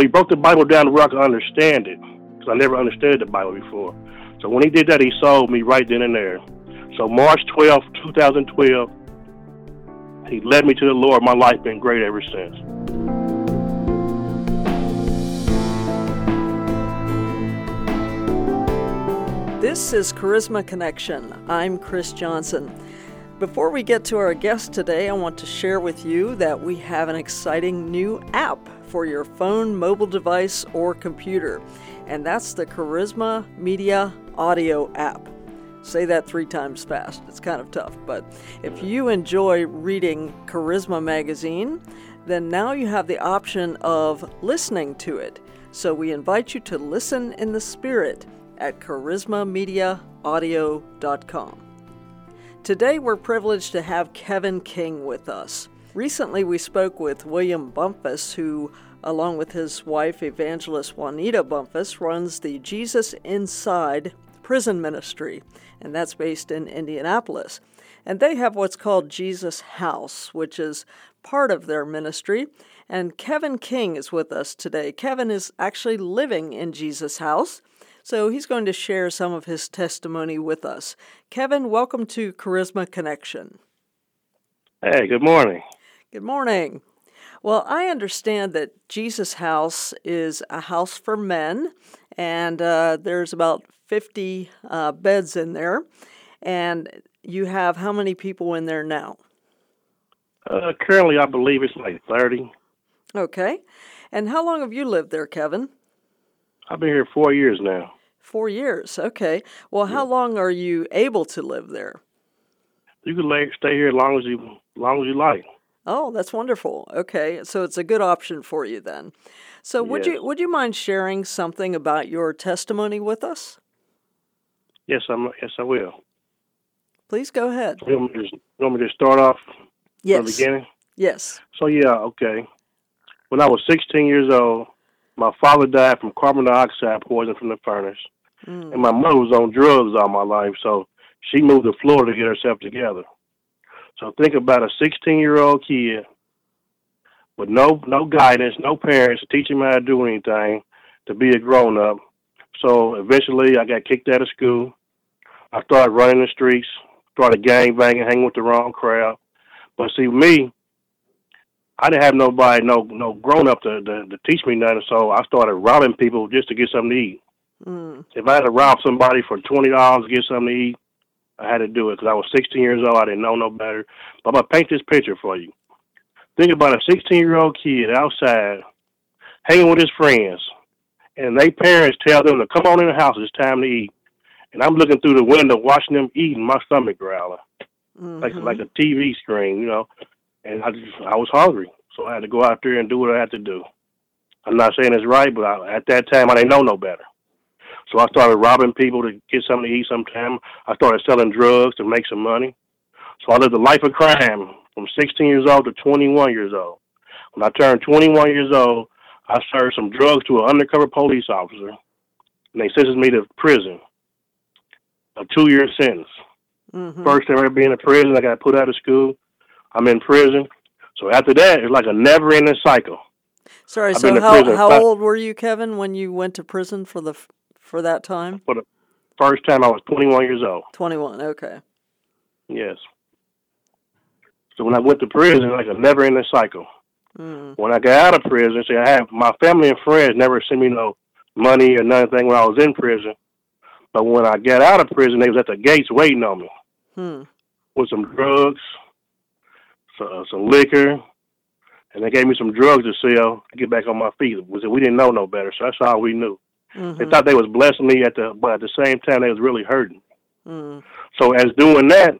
He broke the Bible down to where I could understand it, because I never understood the Bible before. So when he did that, he sold me right then and there. So March 12, 2012, he led me to the Lord. My life been great ever since. This is Charisma Connection. I'm Chris Johnson. Before we get to our guest today, I want to share with you that we have an exciting new app for your phone, mobile device, or computer, and that's the Charisma Media Audio app. Say that three times fast. It's kind of tough, but if you enjoy reading Charisma Magazine, then now you have the option of listening to it. So we invite you to listen in the spirit at charismamediaaudio.com. Today we're privileged to have Kevin King with us. Recently we spoke with William Bumpus, who, along with his wife, evangelist Juanita Bumpus, runs the Jesus Inside prison ministry, and that's based in Indianapolis. And they have what's called Jesus House, which is part of their ministry. And Kevin King is with us today. Kevin is actually living in Jesus House. So he's going to share some of his testimony with us. Kevin, welcome to Charisma Connection. Hey, good morning. Good morning. Well, I understand that Jesus House is a house for men, and uh, there's about 50 uh, beds in there. And you have how many people in there now? Uh, currently, I believe it's like 30. Okay. And how long have you lived there, Kevin? I've been here four years now. Four years. Okay. Well, how long are you able to live there? You can lay, stay here as long as you long as you like. Oh, that's wonderful. Okay, so it's a good option for you then. So would Yes. you would you mind sharing something about your testimony with us? Yes, I'm. Yes, I will. Please go ahead. You want me to, want me to start off from the Yes. beginning? Yes. So yeah, okay. When I was 16 years old, my father died from carbon dioxide poison from the furnace, Mm. and my mother was on drugs all my life, so she moved to Florida to get herself together. So think about a 16 year old kid with no no guidance, no parents teaching him how to do anything to be a grown up. So eventually, I got kicked out of school. I started running the streets, started gang banging, hanging with the wrong crowd. But see, me, I didn't have nobody, no no grown up to, to to teach me nothing. So I started robbing people just to get something to eat. Mm. If I had to rob somebody for twenty dollars to get something to eat, I had to do it because I was 16 years old. I didn't know no better. But I'm gonna paint this picture for you. Think about a 16 year old kid outside, hanging with his friends, and they parents tell them to come on in the house. It's time to eat. And I'm looking through the window, watching them eating. My stomach growling like Mhm. like a TV screen, you know. And I just I was hungry, so I had to go out there and do what I had to do. I'm not saying it's right, but I, at that time I didn't know no better. So I started robbing people to get something to eat. Sometime I started selling drugs to make some money. So I lived a life of crime from 16 years old to 21 years old. When I turned 21 years old, I served some drugs to an undercover police officer, and they sentenced me to prison, a two-year sentence. Mhm. First time ever being in prison, I got put out of school. I'm in prison. So after that, it's like a never-ending cycle. Sorry. I've So how how old were you, Kevin, when you went to prison for the f- for that time? For the First time I was 21 years old. Twenty one. Okay. Yes. So when I went to prison, like a never-ending cycle. Mm. When I got out of prison, see, I have my family and friends never sent me no money or nothing when I was in prison. But when I got out of prison, they was at the gates waiting on me Hmm. with some drugs, so, some liquor, and they gave me some drugs to sell to get back on my feet. We we didn't know no better, so that's all we knew. They Mhm. thought they was blessing me at the, but at the same time they was really hurting. Mm. So as doing that,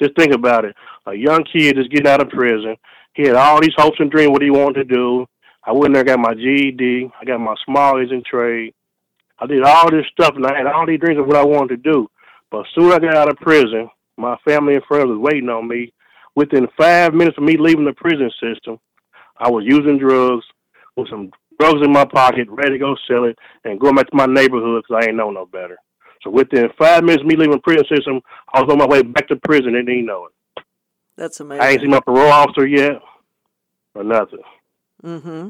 just think about it. A young kid just getting out of prison. He had all these hopes and dreams what he wanted to do. I went there, got my GED. I got my small engine trade. I did all this stuff, and I had all these dreams of what I wanted to do. But as soon as I got out of prison, my family and friends was waiting on me. Within five minutes of me leaving the prison system, I was using drugs with some drugs in my pocket, ready to go sell it, and going back to my neighborhood because I ain't know no better. So within five minutes of me leaving the prison system, I was on my way back to prison and didn't know it. That's amazing. I ain't seen my parole officer yet or nothing. Mm-hmm.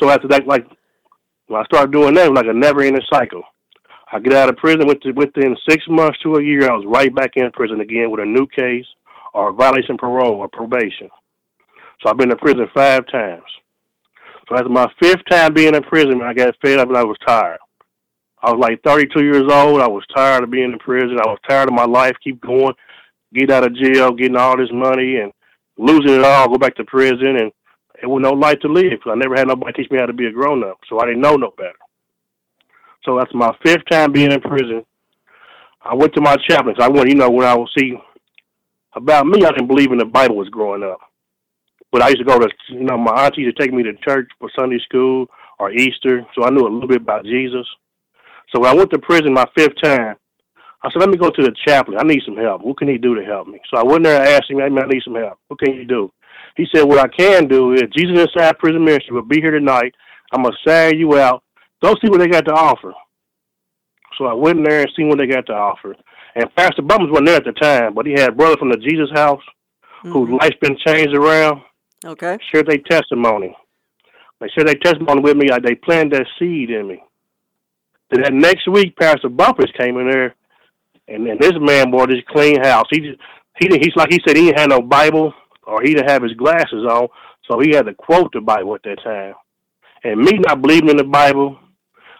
So after that, like when I started doing that, it was like a never-ending cycle. I get out of prison within six months to a year. I was right back in prison again with a new case or violation parole or probation. So I've been in prison five times. So my fifth time being in prison, I got fed up and I was tired. I was like 32 years old. I was tired of being in prison. I was tired of my life. Keep going, get out of jail, getting all this money and losing it all. Go back to prison and it was no life to live because I never had nobody teach me how to be a grown up. So I didn't know no better. So that's my fifth time being in prison. I went to my chaplain. I went, you know, when I was see about me, I didn't believe in the Bible was growing up. But I used to go to, you know, my auntie used to take me to church for Sunday school or Easter, so I knew a little bit about Jesus. So when I went to prison my fifth time, I said, let me go to the chaplain. I need some help. What can he do to help me? So I went there and asked him, hey, I need some help. What can you do? He said, what I can do is Jesus Inside Prison Ministry will be here tonight. I'm going to sign you out. Go see what they got to offer. So I went in there and seen what they got to offer. And Pastor Bumpus wasn't there at the time, but he had a brother from the Jesus House mm-hmm. whose life's been changed around. Okay. Shared their testimony. They shared their testimony with me. They planted that seed in me. Then that next week, Pastor Bumpus came in there, and this man bought this clean house. He just, he he's like he said he didn't have no Bible or he didn't have his glasses on, so he had to quote the Bible at that time. And me not believing in the Bible,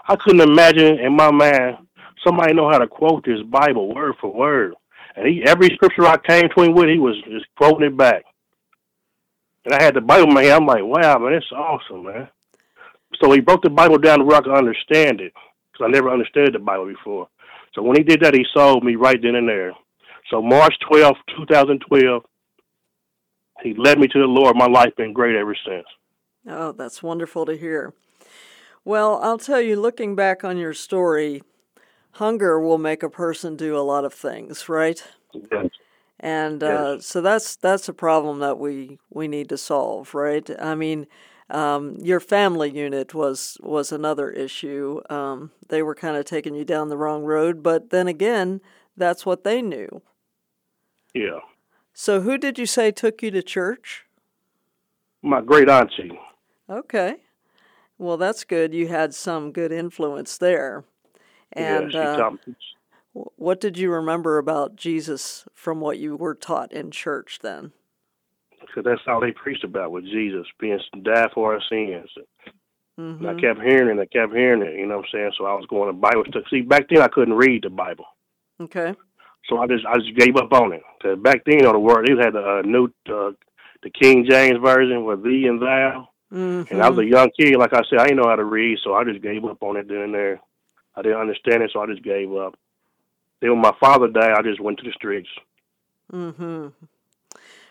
I couldn't imagine in my mind somebody know how to quote this Bible word for word. And he every scripture I came to him with, he was just quoting it back. And I had the Bible in my hand. I'm like, wow, man, that's awesome, man. So he broke the Bible down to where I could understand it because I never understood the Bible before. So when he did that, he sold me right then and there. So March 12, 2012, he led me to the Lord. My life been great ever since. Oh, that's wonderful to hear. Well, I'll tell you, looking back on your story, hunger will make a person do a lot of things, right? Yes. And uh, yes. so that's that's a problem that we we need to solve, right? I mean, um, your family unit was was another issue. Um, they were kind of taking you down the wrong road, but then again, that's what they knew. Yeah. So, who did you say took you to church? My great auntie. Okay. Well, that's good. You had some good influence there. And uh, what did you remember about Jesus from what you were taught in church then? Because that's all they preached about was Jesus being died for our sins. Mm-hmm. And I kept hearing it, I kept hearing it, you know what I'm saying? So I was going to Bible study. See, back then I couldn't read the Bible. Okay. So I just I just gave up on it. Cause back then, you know, the word they had the uh, new uh, the King James version with thee and thou. Mm-hmm. And I was a young kid, like I said, I didn't know how to read, so I just gave up on it then and there. I didn't understand it, so I just gave up. Then when my father died, I just went to the streets. Mm-hmm.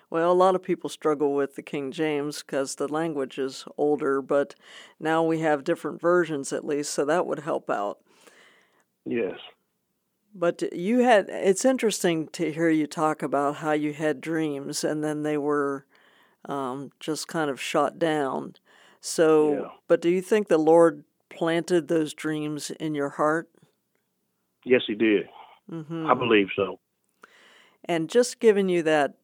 Well, a lot of people struggle with the King James because the language is older, but now we have different versions at least, so that would help out. Yes. But you had, it's interesting to hear you talk about how you had dreams and then they were um, just kind of shot down. So, yeah. but do you think the Lord planted those dreams in your heart? Yes, He did. Mm-hmm. I believe so. And just giving you that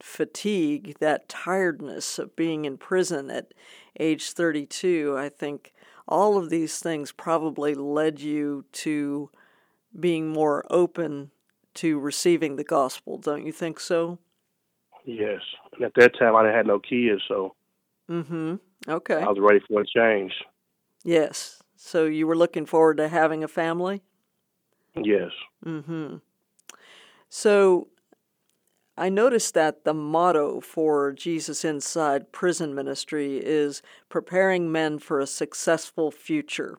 fatigue, that tiredness of being in prison at age 32, I think all of these things probably led you to being more open to receiving the gospel, don't you think so? Yes. And at that time, I had no kids, so. Mm-hmm. Okay. I was ready for a change. Yes. So you were looking forward to having a family? Yes. Mm-hmm. So I noticed that the motto for Jesus Inside Prison Ministry is preparing men for a successful future.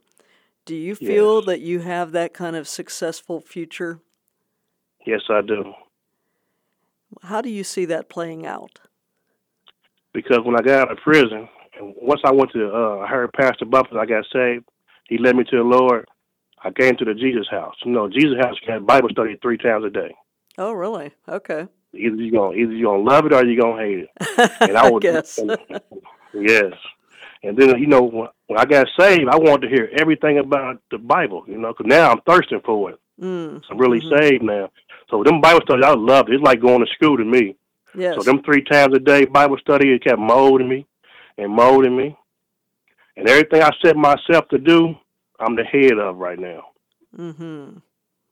Do you feel yes. that you have that kind of successful future? Yes, I do. How do you see that playing out? Because when I got out of prison, and once I went to, uh, I heard Pastor Bumpus, I got saved. He led me to the Lord. I came to the Jesus House. You know, Jesus House had Bible study three times a day. Oh, really? Okay. Either you gonna either you gonna love it or you gonna hate it. And I would, guess. And, yes. And then, you know, when I got saved, I wanted to hear everything about the Bible, you know, because now I'm thirsting for it. Mm. I'm really mm-hmm. saved now. So them Bible studies, I loved it. It's like going to school to me. Yes. So them three times a day Bible study, it kept molding me and molding me. And everything I set myself to do, I'm the head of right now. Mm-hmm.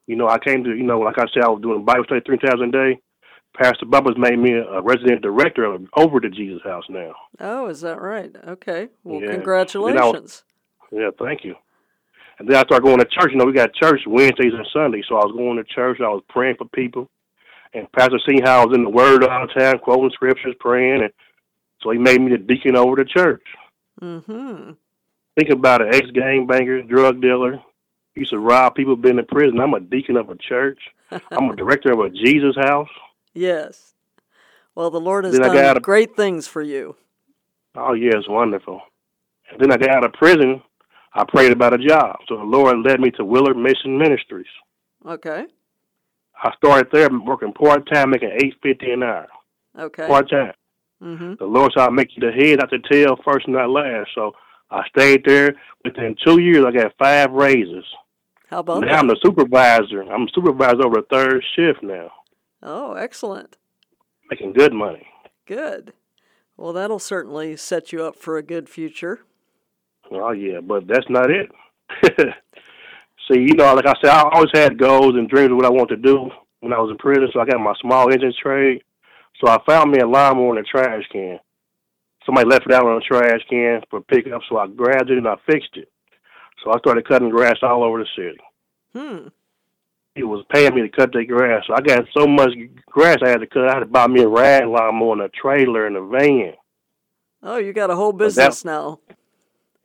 You know, I came to, you know, like I said, I was doing Bible study three times a day. Pastor Bumpus made me a resident director of, over the Jesus House now. Oh, is that right? Okay. Well, Yeah. congratulations. Yeah, thank you. And then I started going to church. You know, we got church Wednesdays and Sundays, so I was going to church. I was praying for people, and Pastor seen how I was in the Word all the time, quoting scriptures, praying, and so he made me the deacon over the church. Mm-hmm. Think about an ex gangbanger, drug dealer, used to rob people, been in prison. I'm a deacon of a church. I'm a director of a Jesus House. Yes. Well, the Lord has Then done a- great things for you. Oh yeah, it's wonderful. And then I got out of prison. I prayed about a job, so the Lord led me to Wheeler Mission Ministries. Okay. I started there working part time, making eight fifty an hour, Okay. part time. Mm-hmm. The Lord said, "I'll make you the head, not the tail, first and not last." So I stayed there. Within two years, I got five raises. How about now that? I'm the supervisor. I'm a supervisor over the third shift now, Oh, excellent. making good money. Good. Well, that'll certainly set you up for a good future. Oh yeah, but that's not it. See, you know, like I said, I always had goals and dreams of what I wanted to do when I was in prison. So I got my small engine trade. So I found me a lawnmower in a trash can. Somebody left it out on a trash can for pickup, so I grabbed it and I fixed it. So I started cutting grass all over the city. Hmm. It was paying me to cut that grass. So I got so much grass I had to cut. I had to buy me a rag lawnmower and a trailer and a van. Oh, you got a whole that- business now.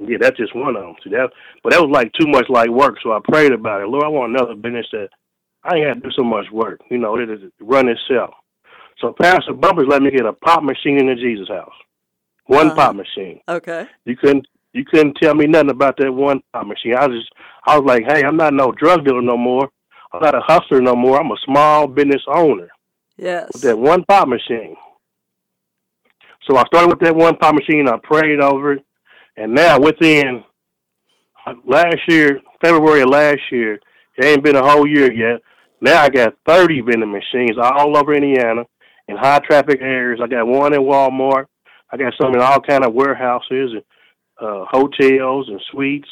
Yeah, that's just one of them. See that, but that was like too much like work. So I prayed about it. Lord, I want another business that I ain't got to do so much work. You know, it it run itself. So Pastor Bumpus let me get a pop machine in the Jesus house. One Uh-huh. pop machine. Okay. You couldn't you couldn't tell me nothing about that one pop machine. I was just I was like, hey, I'm not no drug dealer no more. I'm not a hustler no more. I'm a small business owner Yes. with that one pop machine. So I started with that one pop machine. I prayed over it, and now within uh, last year, February of last year, it ain't been a whole year yet. Now I got 30 vending machines all over Indiana in high traffic areas. I got one in Walmart. I got some in all kind of warehouses and uh, hotels and suites.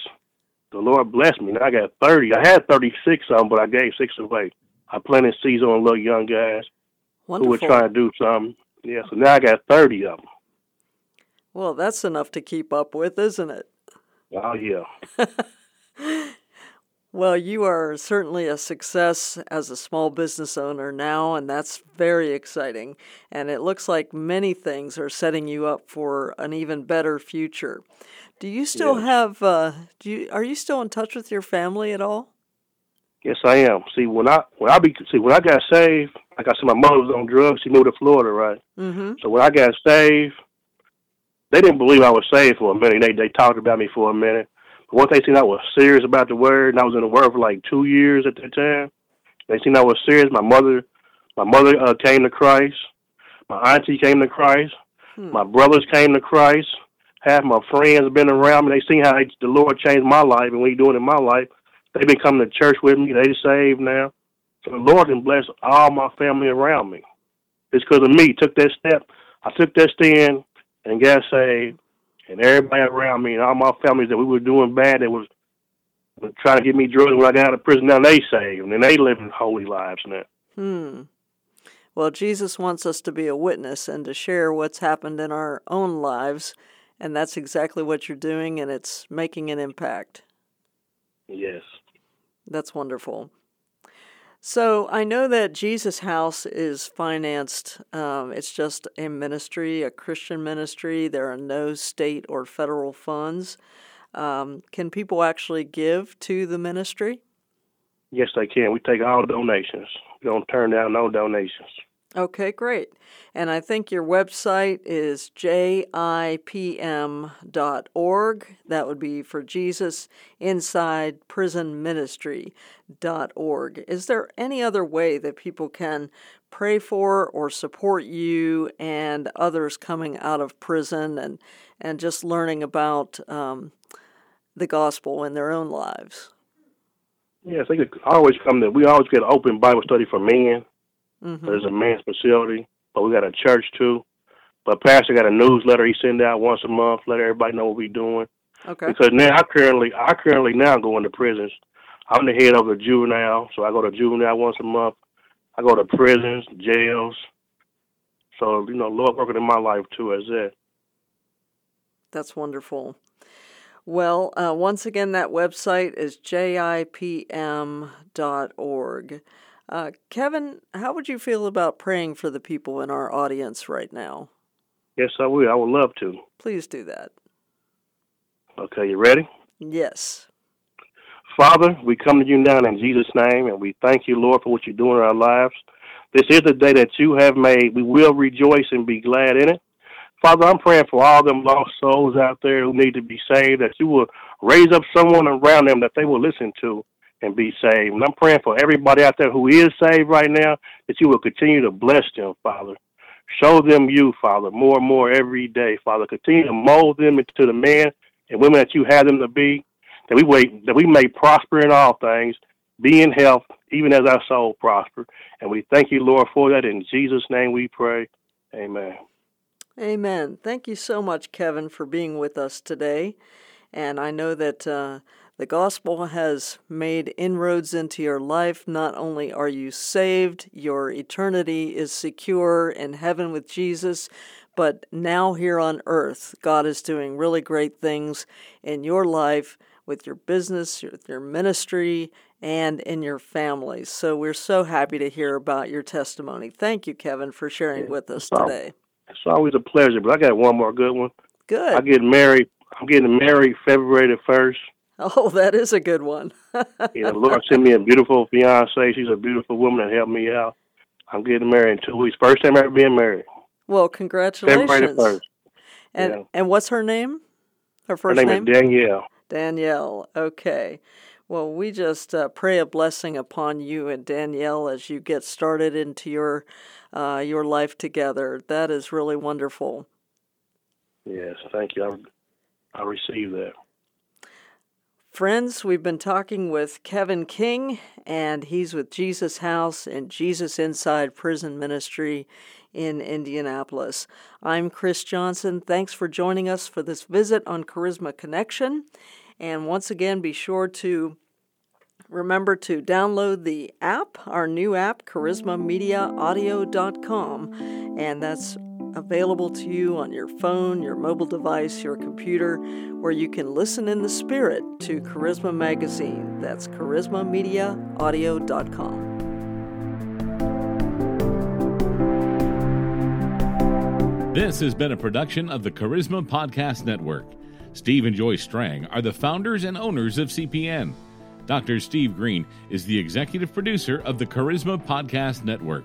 The Lord blessed me. Now I got 30. I had 36 of them, but I gave six away. I planted seeds on little young guys who were trying to do something. Yeah, so now I got 30 of them. Well, that's enough to keep up with, isn't it? Oh, yeah. Well, you are certainly a success as a small business owner now, and that's very exciting. And it looks like many things are setting you up for an even better future. Do you still Yes. have? Uh, do you are you still in touch with your family at all? Yes, I am. See, when I when I be see when I got saved, like I said, my mother was on drugs. She moved to Florida, right? Mm-hmm. So when I got saved, they didn't believe I was saved for a minute. They they talked about me for a minute. Once they seen I was serious about the word, and I was in the word for like two years at that time, they seen I was serious. My mother, my mother uh, came to Christ. My auntie came to Christ. Hmm. My brothers came to Christ. Half my friends have been around me. They seen how the Lord changed my life and what He doing in my life. They've been coming to church with me. They saved now. So the Lord can bless all my family around me. It's because of me. Took that step. I took that stand and got saved. And everybody around me and all my families that we were doing bad that was, was trying to get me drugs when I got out of prison. Now they saved and they living holy lives now. Hmm. Well, Jesus wants us to be a witness and to share what's happened in our own lives, and that's exactly what you're doing, and it's making an impact. Yes. That's wonderful. So I know that Jesus House is financed. Um, it's just a ministry, a Christian ministry. There are no state or federal funds. Um, can people actually give to the ministry? Yes, they can. We take all donations. We don't turn down no donations. Okay, great. And I think your website is jipm.org. That would be for Jesus Inside Prison Ministry.org. Is there any other way that people can pray for or support you and others coming out of prison and, and just learning about um, the gospel in their own lives? Yes, they could always come there. We always get open Bible study for men. Hmm There's a men's facility, but we got a church too. But Pastor got a newsletter he send out once a month, let everybody know what we doing. Okay. Because now I currently I currently now go into prisons. I'm the head of the juvenile, so I go to juvenile once a month. I go to prisons, jails. So you know, Lord working in my life too as that. That's wonderful. Well, uh, once again, that website is jipm.org. Uh, Kevin, how would you feel about praying for the people in our audience right now? Yes, I will. I would love to. Please do that. Okay, you ready? Yes. Father, we come to you now in Jesus' name, and we thank you, Lord, for what you're doing in our lives. This is the day that you have made. We will rejoice and be glad in it. Father, I'm praying for all them lost souls out there who need to be saved, that you will raise up someone around them that they will listen to and be saved. And I'm praying for everybody out there who is saved right now, that you will continue to bless them, Father. Show them you, Father, more and more every day, Father. Continue to mold them into the men and women that you have them to be, that we wait, that we may prosper in all things, be in health, even as our soul prosper. And we thank you, Lord, for that. In Jesus' name we pray. Amen. Amen. Thank you so much, Kevin, for being with us today. And I know that uh, the gospel has made inroads into your life. Not only are you saved, your eternity is secure in heaven with Jesus, but now here on earth, God is doing really great things in your life with your business, with your ministry, and in your family. So we're so happy to hear about your testimony. Thank you, Kevin, for sharing with us it's today. It's always a pleasure, but I got one more good one. Good. I get married. I'm getting married February the first. Oh, that is a good one. Know, Lord sent me a beautiful fiance. She's a beautiful woman that helped me out. I'm getting married in two weeks. First time ever being married. well, congratulations. February first. And yeah. and what's her name? Her Her first name, name? is Danielle. Danielle. Okay. Well, we just uh, pray a blessing upon you and Danielle as you get started into your uh, your life together. That is really wonderful. Yes, thank you. I, I received that. Friends, we've been talking with Kevin King, and he's with Jesus House and Jesus Inside Prison Ministry in Indianapolis. I'm Chris Johnson. Thanks for joining us for this visit on Charisma Connection. And once again, be sure to remember to download the app, our new app, charismamediaaudio.com, and that's available to you on your phone, your mobile device, your computer, where you can listen in the spirit to Charisma Magazine. That's charismamediaaudio.com. This has been a production of the Charisma Podcast Network. Steve and Joy Strang are the founders and owners of CPN. Dr. Steve Greene is the executive producer of the Charisma Podcast Network.